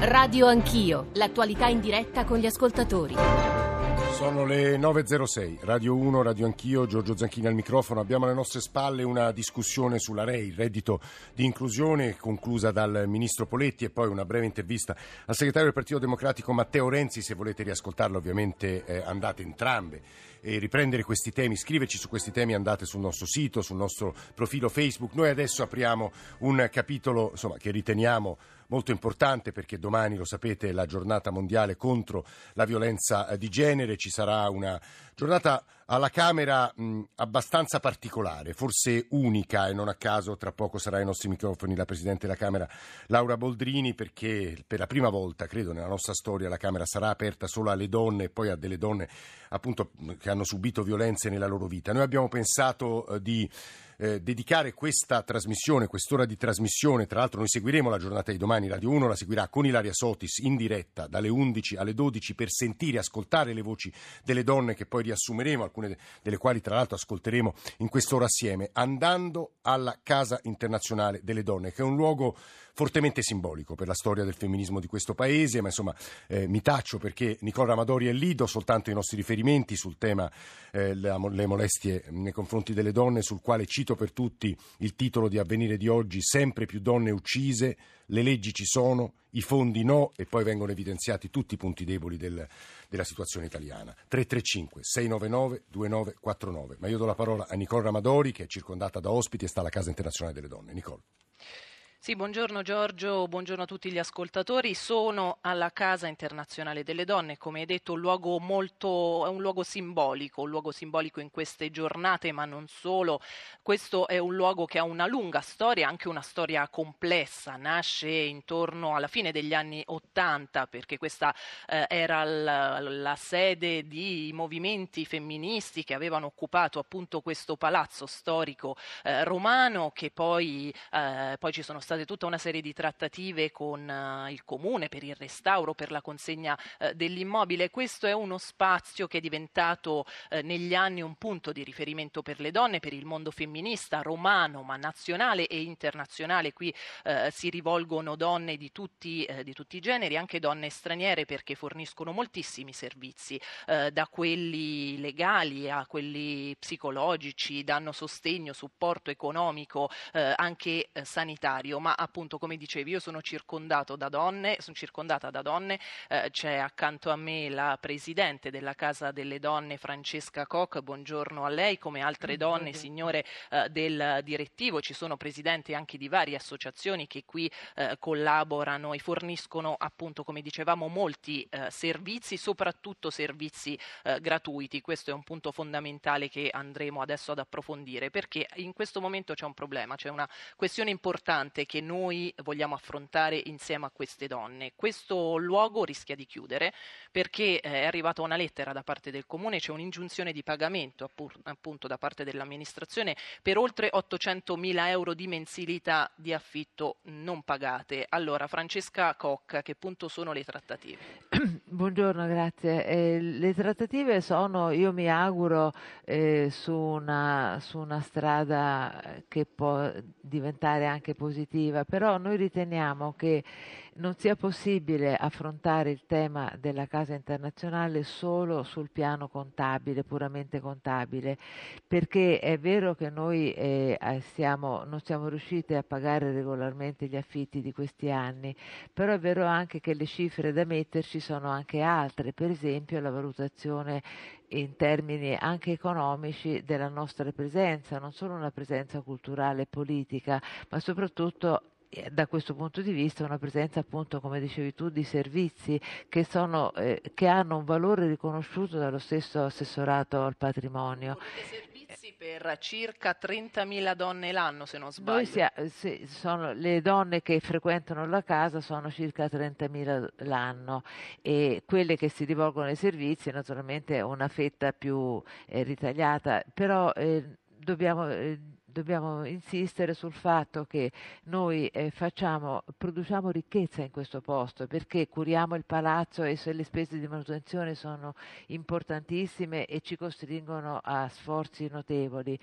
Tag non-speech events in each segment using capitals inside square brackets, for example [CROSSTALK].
Radio Anch'io, l'attualità in diretta con gli ascoltatori. Sono le 9.06, Radio 1, Radio Anch'io, Giorgio Zanchini al microfono. Abbiamo alle nostre spalle una discussione sulla REI, il reddito di inclusione, conclusa dal Ministro Poletti e poi una breve intervista al segretario del Partito Democratico Matteo Renzi. Se volete riascoltarla ovviamente eh, andate entrambe e riprendere questi temi, scriverci su questi temi andate sul nostro sito, sul nostro profilo Facebook. Noi adesso apriamo un capitolo insomma, che riteniamo molto importante perché domani, lo sapete, è la giornata mondiale contro la violenza eh, di genere. Ci sarà una giornata alla Camera mh, abbastanza particolare, forse unica e non a caso tra poco sarà ai nostri microfoni la Presidente della Camera Laura Boldrini perché per la prima volta, credo, nella nostra storia la Camera sarà aperta solo alle donne e poi a delle donne appunto che hanno subito violenze nella loro vita. Noi abbiamo pensato eh, di eh, dedicare questa trasmissione, quest'ora di trasmissione, tra l'altro noi seguiremo la giornata di domani, Radio 1 la seguirà con Ilaria Sotis in diretta dalle 11 alle 12 per sentire, ascoltare le voci delle donne che poi riassumeremo, alcune delle quali tra l'altro ascolteremo in quest'ora assieme, andando alla Casa Internazionale delle Donne, che è un luogo fortemente simbolico per la storia del femminismo di questo paese, ma insomma eh, mi taccio perché Nicola Ramadori è lì, do soltanto i nostri riferimenti sul tema eh, le molestie nei confronti delle donne, sul quale cito per tutti il titolo di avvenire di oggi, sempre più donne uccise, le leggi ci sono, i fondi no e poi vengono evidenziati tutti i punti deboli del, della situazione italiana. 335 699 2949. Ma io do la parola a Nicole Ramadori che è circondata da ospiti e sta alla Casa Internazionale delle Donne. Nicole. Sì, buongiorno Giorgio, buongiorno a tutti gli ascoltatori. Sono alla Casa Internazionale delle Donne, come hai detto, un luogo molto, è un luogo simbolico, un luogo simbolico in queste giornate, ma non solo. Questo è un luogo che ha una lunga storia, anche una storia complessa. Nasce intorno alla fine degli anni Ottanta, perché questa eh, era la, la sede di movimenti femministi che avevano occupato appunto questo palazzo storico eh, romano, che poi, eh, poi ci sono state tutta una serie di trattative con uh, il comune per il restauro, per la consegna uh, dell'immobile. Questo è uno spazio che è diventato uh, negli anni un punto di riferimento per le donne, per il mondo femminista romano, ma nazionale e internazionale. Qui si rivolgono donne di tutti, di tutti, i generi, anche donne straniere, perché forniscono moltissimi servizi, da quelli legali a quelli psicologici, danno sostegno, supporto economico, anche sanitario ma appunto come dicevi io sono circondato da donne, sono circondata da donne, eh, c'è accanto a me la presidente della Casa delle Donne Francesca Koch, buongiorno a lei, come altre donne, signore eh, del direttivo, ci sono presidenti anche di varie associazioni che qui eh, collaborano e forniscono appunto come dicevamo molti eh, servizi, soprattutto servizi eh, gratuiti, questo è un punto fondamentale che andremo adesso ad approfondire perché in questo momento c'è un problema, c'è una questione importante che noi vogliamo affrontare insieme a queste donne. Questo luogo rischia di chiudere perché eh, è arrivata una lettera da parte del comune, c'è un'ingiunzione di pagamento appunto da parte dell'amministrazione per oltre 800 mila euro di mensilità di affitto non pagate. Allora, Francesca Cocca, che punto sono le trattative? [CLEARS THROAT] Buongiorno, grazie. Eh, le trattative sono, io mi auguro, eh, su, una, su una strada che può diventare anche positiva però noi riteniamo che non sia possibile affrontare il tema della casa internazionale solo sul piano contabile, puramente contabile, perché è vero che noi eh, siamo, non siamo riusciti a pagare regolarmente gli affitti di questi anni, però è vero anche che le cifre da metterci sono anche altre, per esempio la valutazione in termini anche economici della nostra presenza, non solo una presenza culturale e politica, ma soprattutto da questo punto di vista una presenza appunto come dicevi tu di servizi che, sono, eh, che hanno un valore riconosciuto dallo stesso assessorato al patrimonio. Servizi per circa 30.000 donne l'anno se non sbaglio. sia, sì, sono, le donne che frequentano la casa sono circa 30.000 l'anno e quelle che si rivolgono ai servizi naturalmente una fetta più eh, ritagliata. Però eh, dobbiamo eh, dobbiamo insistere sul fatto che noi eh, facciamo, produciamo ricchezza in questo posto perché curiamo il palazzo e le spese di manutenzione sono importantissime e ci costringono a sforzi notevoli.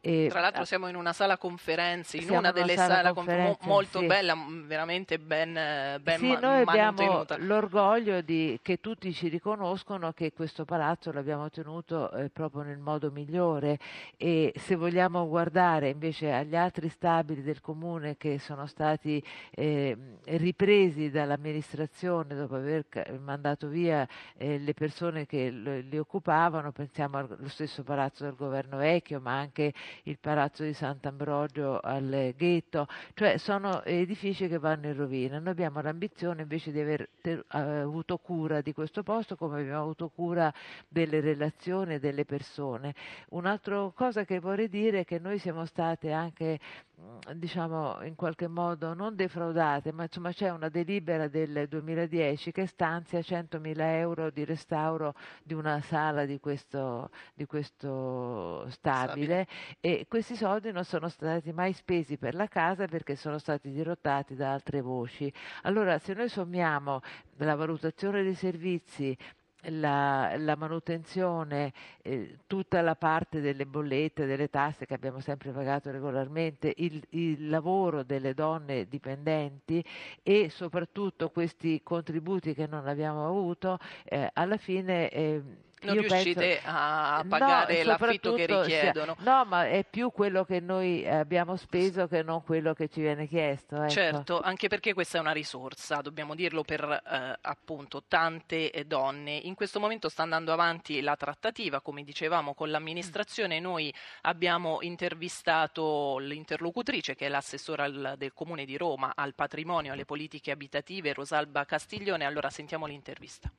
E, Tra l'altro siamo in una sala conferenze, in una delle sale conferenze molto sì. bella, veramente ben, ben sì, ma- noi mantenuta. abbiamo l'orgoglio di, che tutti ci riconoscono che questo palazzo l'abbiamo tenuto eh, proprio nel modo migliore e se vogliamo guardare invece agli altri stabili del comune che sono stati eh, ripresi dall'amministrazione dopo aver mandato via eh, le persone che li occupavano, pensiamo allo stesso palazzo del governo vecchio ma anche il palazzo di Sant'Ambrogio al ghetto, cioè sono edifici che vanno in rovina. Noi abbiamo l'ambizione invece di aver ter- avuto cura di questo posto come abbiamo avuto cura delle relazioni e delle persone. Un'altra cosa che vorrei dire è che noi siamo state anche mm, diciamo in qualche modo non defraudate, ma insomma c'è una delibera del 2010 che stanzia 100.000 euro di restauro di una sala di questo, di questo stabile e questi soldi non sono stati mai spesi per la casa perché sono stati dirottati da altre voci. Allora se noi sommiamo la valutazione dei servizi, la, la, manutenzione, eh, tutta la parte delle bollette, delle tasse che abbiamo sempre pagato regolarmente, il, il lavoro delle donne dipendenti e soprattutto questi contributi che non abbiamo avuto, eh, alla fine eh, non Io riuscite penso, a pagare no, l'affitto che richiedono. Sia, no, ma è più quello che noi abbiamo speso che non quello che ci viene chiesto. Ecco. Certo, anche perché questa è una risorsa, dobbiamo dirlo per eh, appunto tante donne. In questo momento sta andando avanti la trattativa, come dicevamo, con l'amministrazione. Noi abbiamo intervistato l'interlocutrice, che è l'assessora del Comune di Roma al patrimonio alle politiche abitative, Rosalba Castiglione. Allora sentiamo l'intervista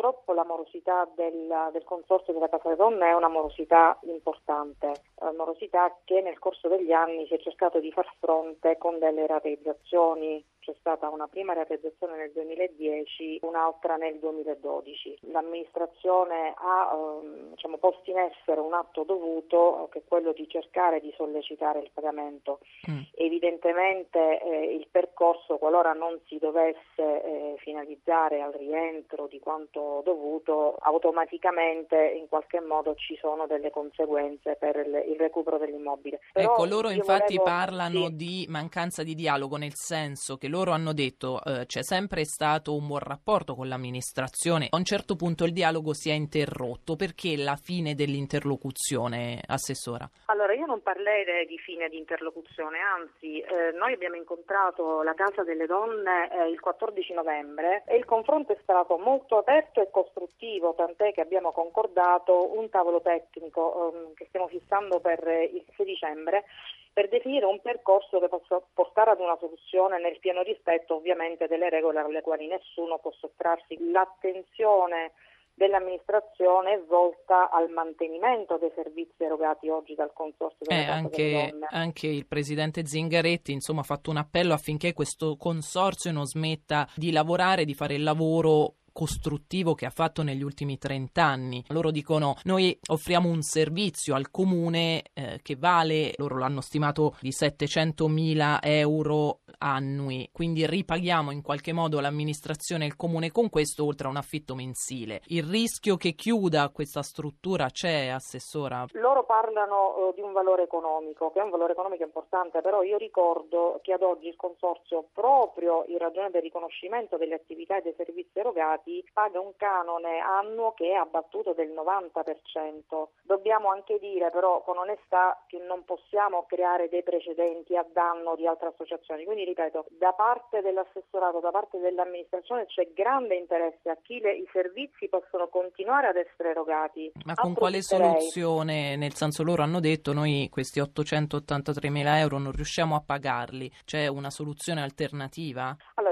purtroppo la morosità del, del, Consorzio della Casa delle Donne è una morosità importante, una morosità che nel corso degli anni si è cercato di far fronte con delle rateizzazioni c'è stata una prima realizzazione nel 2010, un'altra nel 2012. L'amministrazione ha ehm, diciamo, posto in essere un atto dovuto che è quello di cercare di sollecitare il pagamento. Mm. Evidentemente eh, il percorso, qualora non si dovesse eh, finalizzare al rientro di quanto dovuto, automaticamente in qualche modo ci sono delle conseguenze per il, il recupero dell'immobile. Però ecco, loro infatti volevo... parlano sì. di mancanza di dialogo, nel senso che loro hanno detto eh, c'è sempre stato un buon rapporto con l'amministrazione, a un certo punto il dialogo si è interrotto, perché la fine dell'interlocuzione, Assessora? Allora io non parlerei di fine di interlocuzione, anzi eh, noi abbiamo incontrato la Casa delle Donne eh, il 14 novembre e il confronto è stato molto aperto e costruttivo, tant'è che abbiamo concordato un tavolo tecnico ehm, che stiamo fissando per il 6 dicembre per definire un percorso che possa portare ad una soluzione nel pieno rispetto ovviamente delle regole alle quali nessuno può sottrarsi. L'attenzione dell'amministrazione è volta al mantenimento dei servizi erogati oggi dal Consorzio delle eh, anche, anche, il Presidente Zingaretti insomma, ha fatto un appello affinché questo Consorzio non smetta di lavorare, di fare il lavoro costruttivo che ha fatto negli ultimi 30 anni. Loro dicono noi offriamo un servizio al comune eh, che vale, loro l'hanno stimato di 700 mila euro annui, quindi ripaghiamo in qualche modo l'amministrazione e il comune con questo oltre a un affitto mensile. Il rischio che chiuda questa struttura c'è, Assessora? Loro parlano eh, di un valore economico, che è un valore economico importante, però io ricordo che ad oggi il Consorzio, proprio in ragione del riconoscimento delle attività e dei servizi erogati, paga un canone annuo che è abbattuto del 90%. Dobbiamo anche dire però con onestà che non possiamo creare dei precedenti a danno di altre associazioni, quindi ripeto, da parte dell'assessorato, da parte dell'amministrazione c'è grande interesse a chi le, i servizi possono continuare ad essere erogati. Ma con quale soluzione? Nel senso loro hanno detto noi questi 883 mila euro non riusciamo a pagarli, c'è una soluzione alternativa? Allora,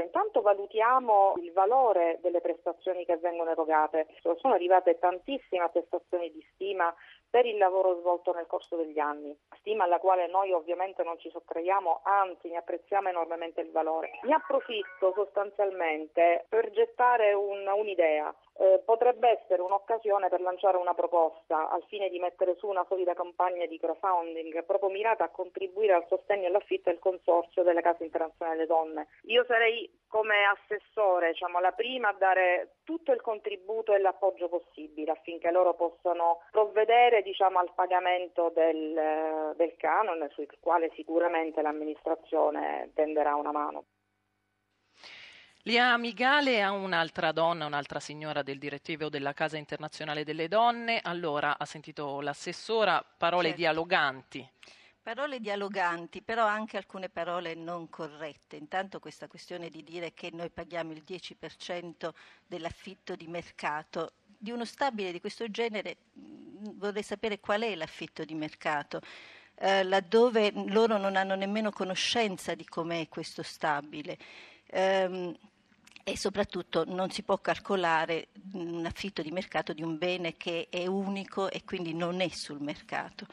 valutiamo il valore delle prestazioni che vengono erogate. Sono arrivate tantissime attestazioni di stima per il lavoro svolto nel corso degli anni, stima alla quale noi ovviamente non ci sottraiamo, anzi ne apprezziamo enormemente il valore. Ne approfitto sostanzialmente per gettare un, un'idea. Eh, potrebbe essere un'occasione per lanciare una proposta al fine di mettere su una solida campagna di crowdfunding proprio mirata a contribuire al sostegno e all'affitto del consorzio delle case internazionali delle donne. Io sarei come assessore diciamo, la prima a dare tutto il contributo e l'appoggio possibile affinché loro possano provvedere diciamo, al pagamento del, del canone sul quale sicuramente l'amministrazione tenderà una mano. Lia Migale ha un'altra donna, un'altra signora del direttivo della Casa Internazionale delle Donne. Allora, ha sentito l'assessora, parole certo. dialoganti. Parole dialoganti, però anche alcune parole non corrette. Intanto questa questione di dire che noi paghiamo il 10% dell'affitto di mercato. Di uno stabile di questo genere mm, vorrei sapere qual è l'affitto di mercato. Eh, laddove loro non hanno nemmeno conoscenza di com'è questo stabile. Um, e soprattutto non si può calcolare un affitto di mercato di un bene che è unico e quindi non è sul mercato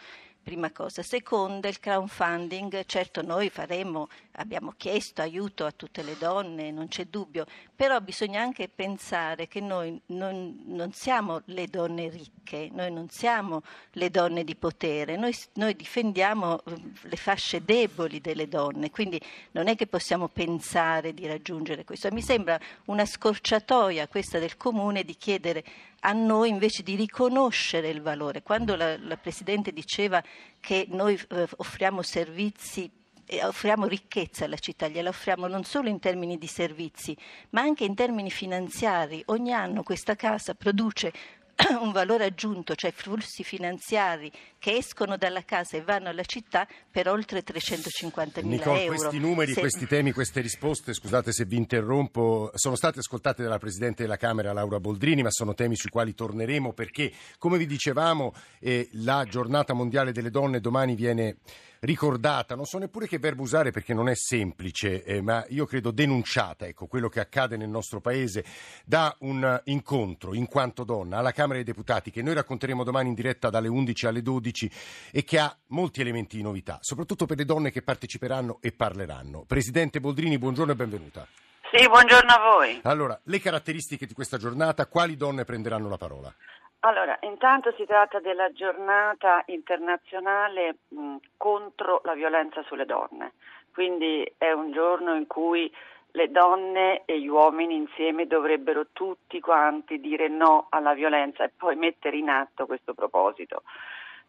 prima cosa. Seconda, il crowdfunding, certo noi faremo, abbiamo chiesto aiuto a tutte le donne, non c'è dubbio, però bisogna anche pensare che noi non, non siamo le donne ricche, noi non siamo le donne di potere, noi, noi difendiamo eh, le fasce deboli delle donne, quindi non è che possiamo pensare di raggiungere questo. Mi sembra una scorciatoia questa del comune di chiedere a noi invece di riconoscere il valore. Quando la, la Presidente diceva che noi eh, offriamo servizi e offriamo ricchezza alla città, gliela offriamo non solo in termini di servizi, ma anche in termini finanziari. Ogni anno questa casa produce [COUGHS] un valore aggiunto, cioè flussi finanziari che escono dalla casa e vanno alla città per oltre 350 mila euro. Questi numeri, se... questi temi, queste risposte, scusate se vi interrompo, sono state ascoltate dalla Presidente della Camera Laura Boldrini, ma sono temi sui quali torneremo perché, come vi dicevamo, eh, la giornata mondiale delle donne domani viene ricordata, non so neppure che verbo usare perché non è semplice, eh, ma io credo denunciata, ecco, quello che accade nel nostro paese da un incontro in quanto donna alla Camera dei Deputati che noi racconteremo domani in diretta dalle 11 alle 12 e che ha molti elementi di novità, soprattutto per le donne che parteciperanno e parleranno. Presidente Boldrini, buongiorno e benvenuta. Sì, buongiorno a voi. Allora, le caratteristiche di questa giornata, quali donne prenderanno la parola? Allora, intanto si tratta della giornata internazionale mh, contro la violenza sulle donne, quindi è un giorno in cui le donne e gli uomini insieme dovrebbero tutti quanti dire no alla violenza e poi mettere in atto questo proposito.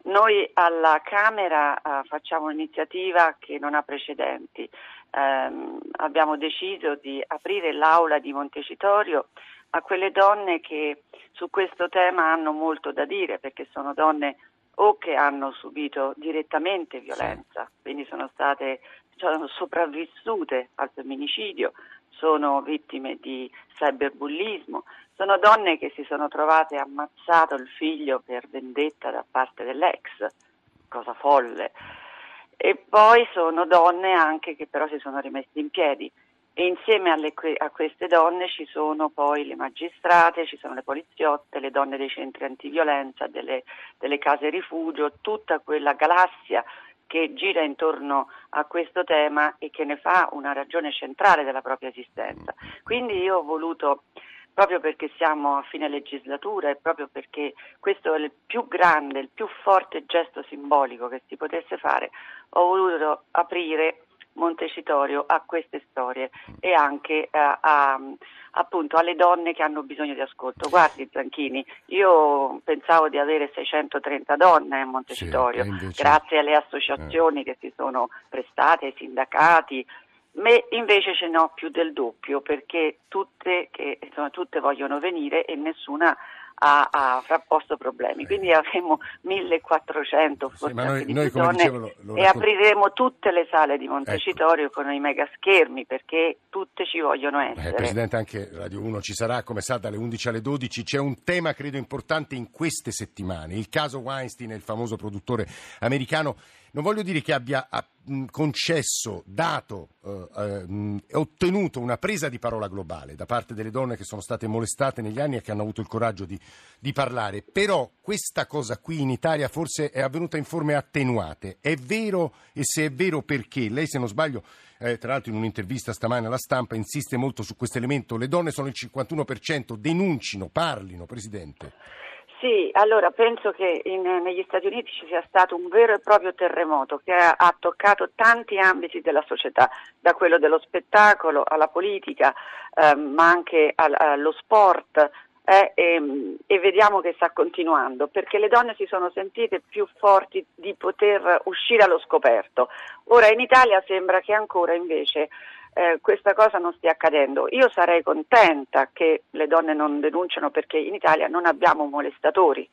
Noi alla Camera uh, facciamo un'iniziativa che non ha precedenti. Um, abbiamo deciso di aprire l'aula di Montecitorio a quelle donne che su questo tema hanno molto da dire perché sono donne o che hanno subito direttamente violenza, quindi sono state sono sopravvissute al femminicidio, sono vittime di cyberbullismo, sono donne che si sono trovate ammazzato il figlio per vendetta da parte dell'ex, cosa folle. E poi sono donne anche che però si sono rimesse in piedi e insieme alle, a queste donne ci sono poi le magistrate, ci sono le poliziotte, le donne dei centri antiviolenza, delle, delle case rifugio, tutta quella galassia che gira intorno a questo tema e che ne fa una ragione centrale della propria esistenza. Quindi io ho voluto, proprio perché siamo a fine legislatura e proprio perché questo è il più grande, il più forte gesto simbolico che si potesse fare, ho voluto aprire Montecitorio a queste storie e anche a, eh, a, appunto alle donne che hanno bisogno di ascolto. Guardi Zanchini, io pensavo di avere 630 donne a Montecitorio, sì, invece... grazie alle associazioni eh. che si sono prestate, ai sindacati, me invece ce ne ho più del doppio perché tutte, che, insomma, tutte vogliono venire e nessuna ha, ha frapposto problemi. Quindi avremo 1400 forse sì, noi, noi, dicevo, lo, lo e apriremo tutte le sale di Montecitorio ecco. con i mega schermi perché tutte ci vogliono eh, essere. Eh, Presidente, anche Radio 1 ci sarà, come sa, dalle 11 alle 12. C'è un tema, credo, importante in queste settimane. Il caso Weinstein, il famoso produttore americano non voglio dire che abbia concesso, dato, eh, eh, ottenuto una presa di parola globale da parte delle donne che sono state molestate negli anni e che hanno avuto il coraggio di, di parlare, però questa cosa qui in Italia forse è avvenuta in forme attenuate. È vero e se è vero perché? Lei se non sbaglio eh, tra l'altro in un'intervista stamane alla stampa insiste molto su questo elemento, le donne sono il 51%, denuncino, parlino, Presidente. Sì, allora penso che in, negli Stati Uniti ci sia stato un vero e proprio terremoto che ha, ha toccato tanti ambiti della società, da quello dello spettacolo alla politica, eh, ma anche al, allo sport, eh, e, e, vediamo che sta continuando perché le donne si sono sentite più forti di poter uscire allo scoperto. Ora in Italia sembra che ancora invece eh, questa cosa non stia accadendo. Io sarei contenta che le donne non denunciano perché in Italia non abbiamo molestatori,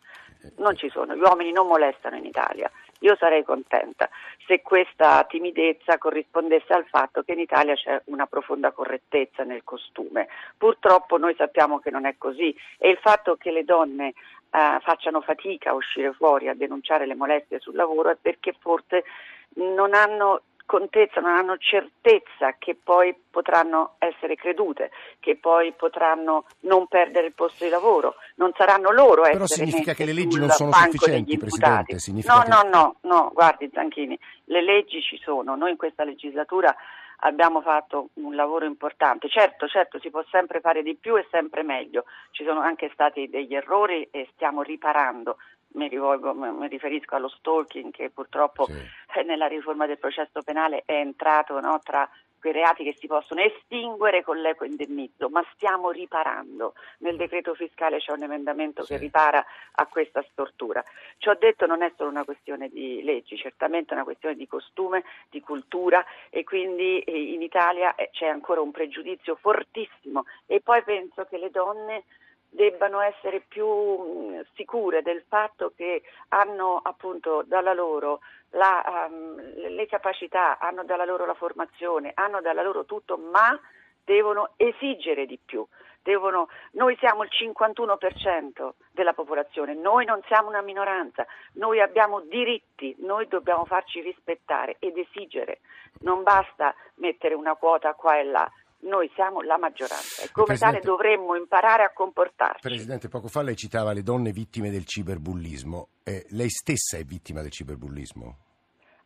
non ci sono, gli uomini non molestano in Italia. Io sarei contenta se questa timidezza corrispondesse al fatto che in Italia c'è una profonda correttezza nel costume. Purtroppo noi sappiamo che non è così e il fatto che le donne eh, facciano fatica a uscire fuori a denunciare le molestie sul lavoro è perché forse non hanno contezza, non hanno certezza che poi potranno essere credute, che poi potranno non perdere il posto di lavoro, non saranno loro a Però significa che le leggi non sono sufficienti, Presidente? No, che... no, no, no, guardi Zanchini, le leggi ci sono, noi in questa legislatura abbiamo fatto un lavoro importante. Certo, certo, si può sempre fare di più e sempre meglio. Ci sono anche stati degli errori e stiamo riparando mi, rivolgo, mi riferisco allo stalking che purtroppo sì. Nella riforma del processo penale è entrato no, tra quei reati che si possono estinguere con l'eco indennizzo, ma stiamo riparando. Nel decreto fiscale c'è un emendamento sì. che ripara a questa stortura. Ci ho detto non è solo una questione di leggi, certamente è una questione di costume, di cultura e quindi eh, in Italia eh, c'è ancora un pregiudizio fortissimo e poi penso che le donne debbano essere più sicure del fatto che hanno appunto dalla loro la, um, le capacità, hanno dalla loro la formazione, hanno dalla loro tutto, ma devono esigere di più. Devono, noi siamo il 51% della popolazione, noi non siamo una minoranza, noi abbiamo diritti, noi dobbiamo farci rispettare ed esigere. Non basta mettere una quota qua e là, noi siamo la maggioranza e come Presidente, tale dovremmo imparare a comportarci. Presidente, poco fa lei citava le donne vittime del ciberbullismo. Eh, lei stessa è vittima del ciberbullismo?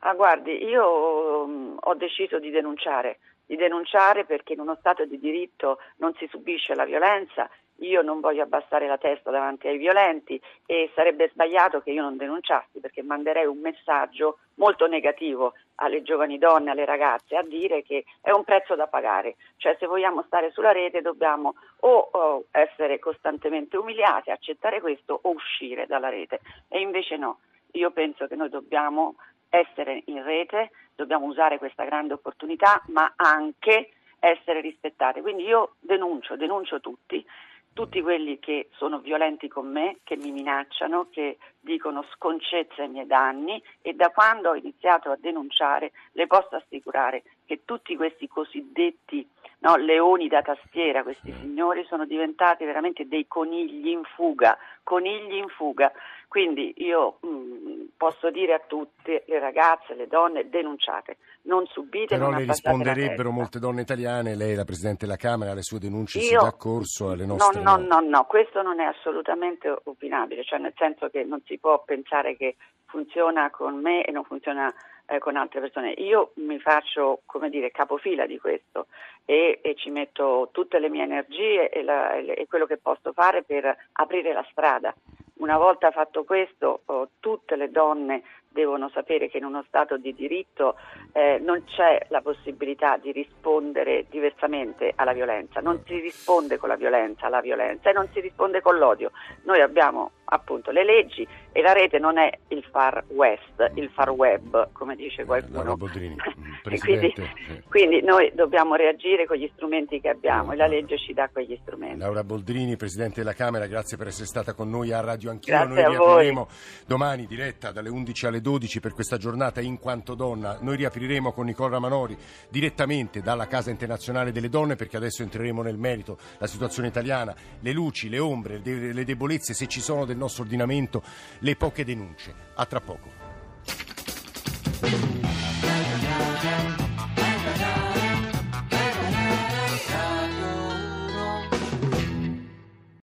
Ah, guardi, io um, ho deciso di denunciare, di denunciare perché in uno Stato di diritto non si subisce la violenza io non voglio abbassare la testa davanti ai violenti e sarebbe sbagliato che io non denunciassi perché manderei un messaggio molto negativo alle giovani donne, alle ragazze, a dire che è un prezzo da pagare, cioè se vogliamo stare sulla rete dobbiamo o, o essere costantemente umiliati, accettare questo o uscire dalla rete. E invece no, io penso che noi dobbiamo essere in rete, dobbiamo usare questa grande opportunità, ma anche essere rispettate. Quindi io denuncio, denuncio tutti tutti quelli che sono violenti con me, che mi minacciano, che dicono sconcezze ai miei danni e da quando ho iniziato a denunciare le posso assicurare che tutti questi cosiddetti no, leoni da tastiera, questi signori sono diventati veramente dei conigli in fuga, conigli in fuga. Quindi io mh, mm, posso dire a tutte le ragazze, le donne, denunciate, non subite. Però non le risponderebbero molte donne italiane, lei la Presidente della Camera, alle sue denunce Io, si dà corso alle nostre... No, no, no, no, questo non è assolutamente opinabile, cioè nel senso che non si può pensare che funziona con me e non funziona eh, con altre persone. Io mi faccio, come dire, capofila di questo e, e ci metto tutte le mie energie e, la, e quello che posso fare per aprire la strada. Una volta fatto questo, oh, tutte le donne devono sapere che in uno Stato di diritto eh, non c'è la possibilità di rispondere diversamente alla violenza, non si risponde con la violenza alla violenza e non si risponde con l'odio. Noi abbiamo appunto le leggi e la rete non è il far west, il far web, come dice qualcuno. [LAUGHS] quindi, quindi, noi dobbiamo reagire con gli strumenti che abbiamo e la legge ci dà quegli strumenti. Laura Boldrini, Presidente della Camera, grazie per essere stata con noi a Radio Anch'io. Grazie noi riapriremo domani diretta dalle 11 alle 12 per questa giornata in quanto donna. Noi riapriremo con Nicola Manori direttamente dalla Casa Internazionale delle Donne perché adesso entreremo nel merito la situazione italiana, le luci, le ombre, le debolezze, se ci sono del nostro ordinamento, le poche denunce. A tra poco.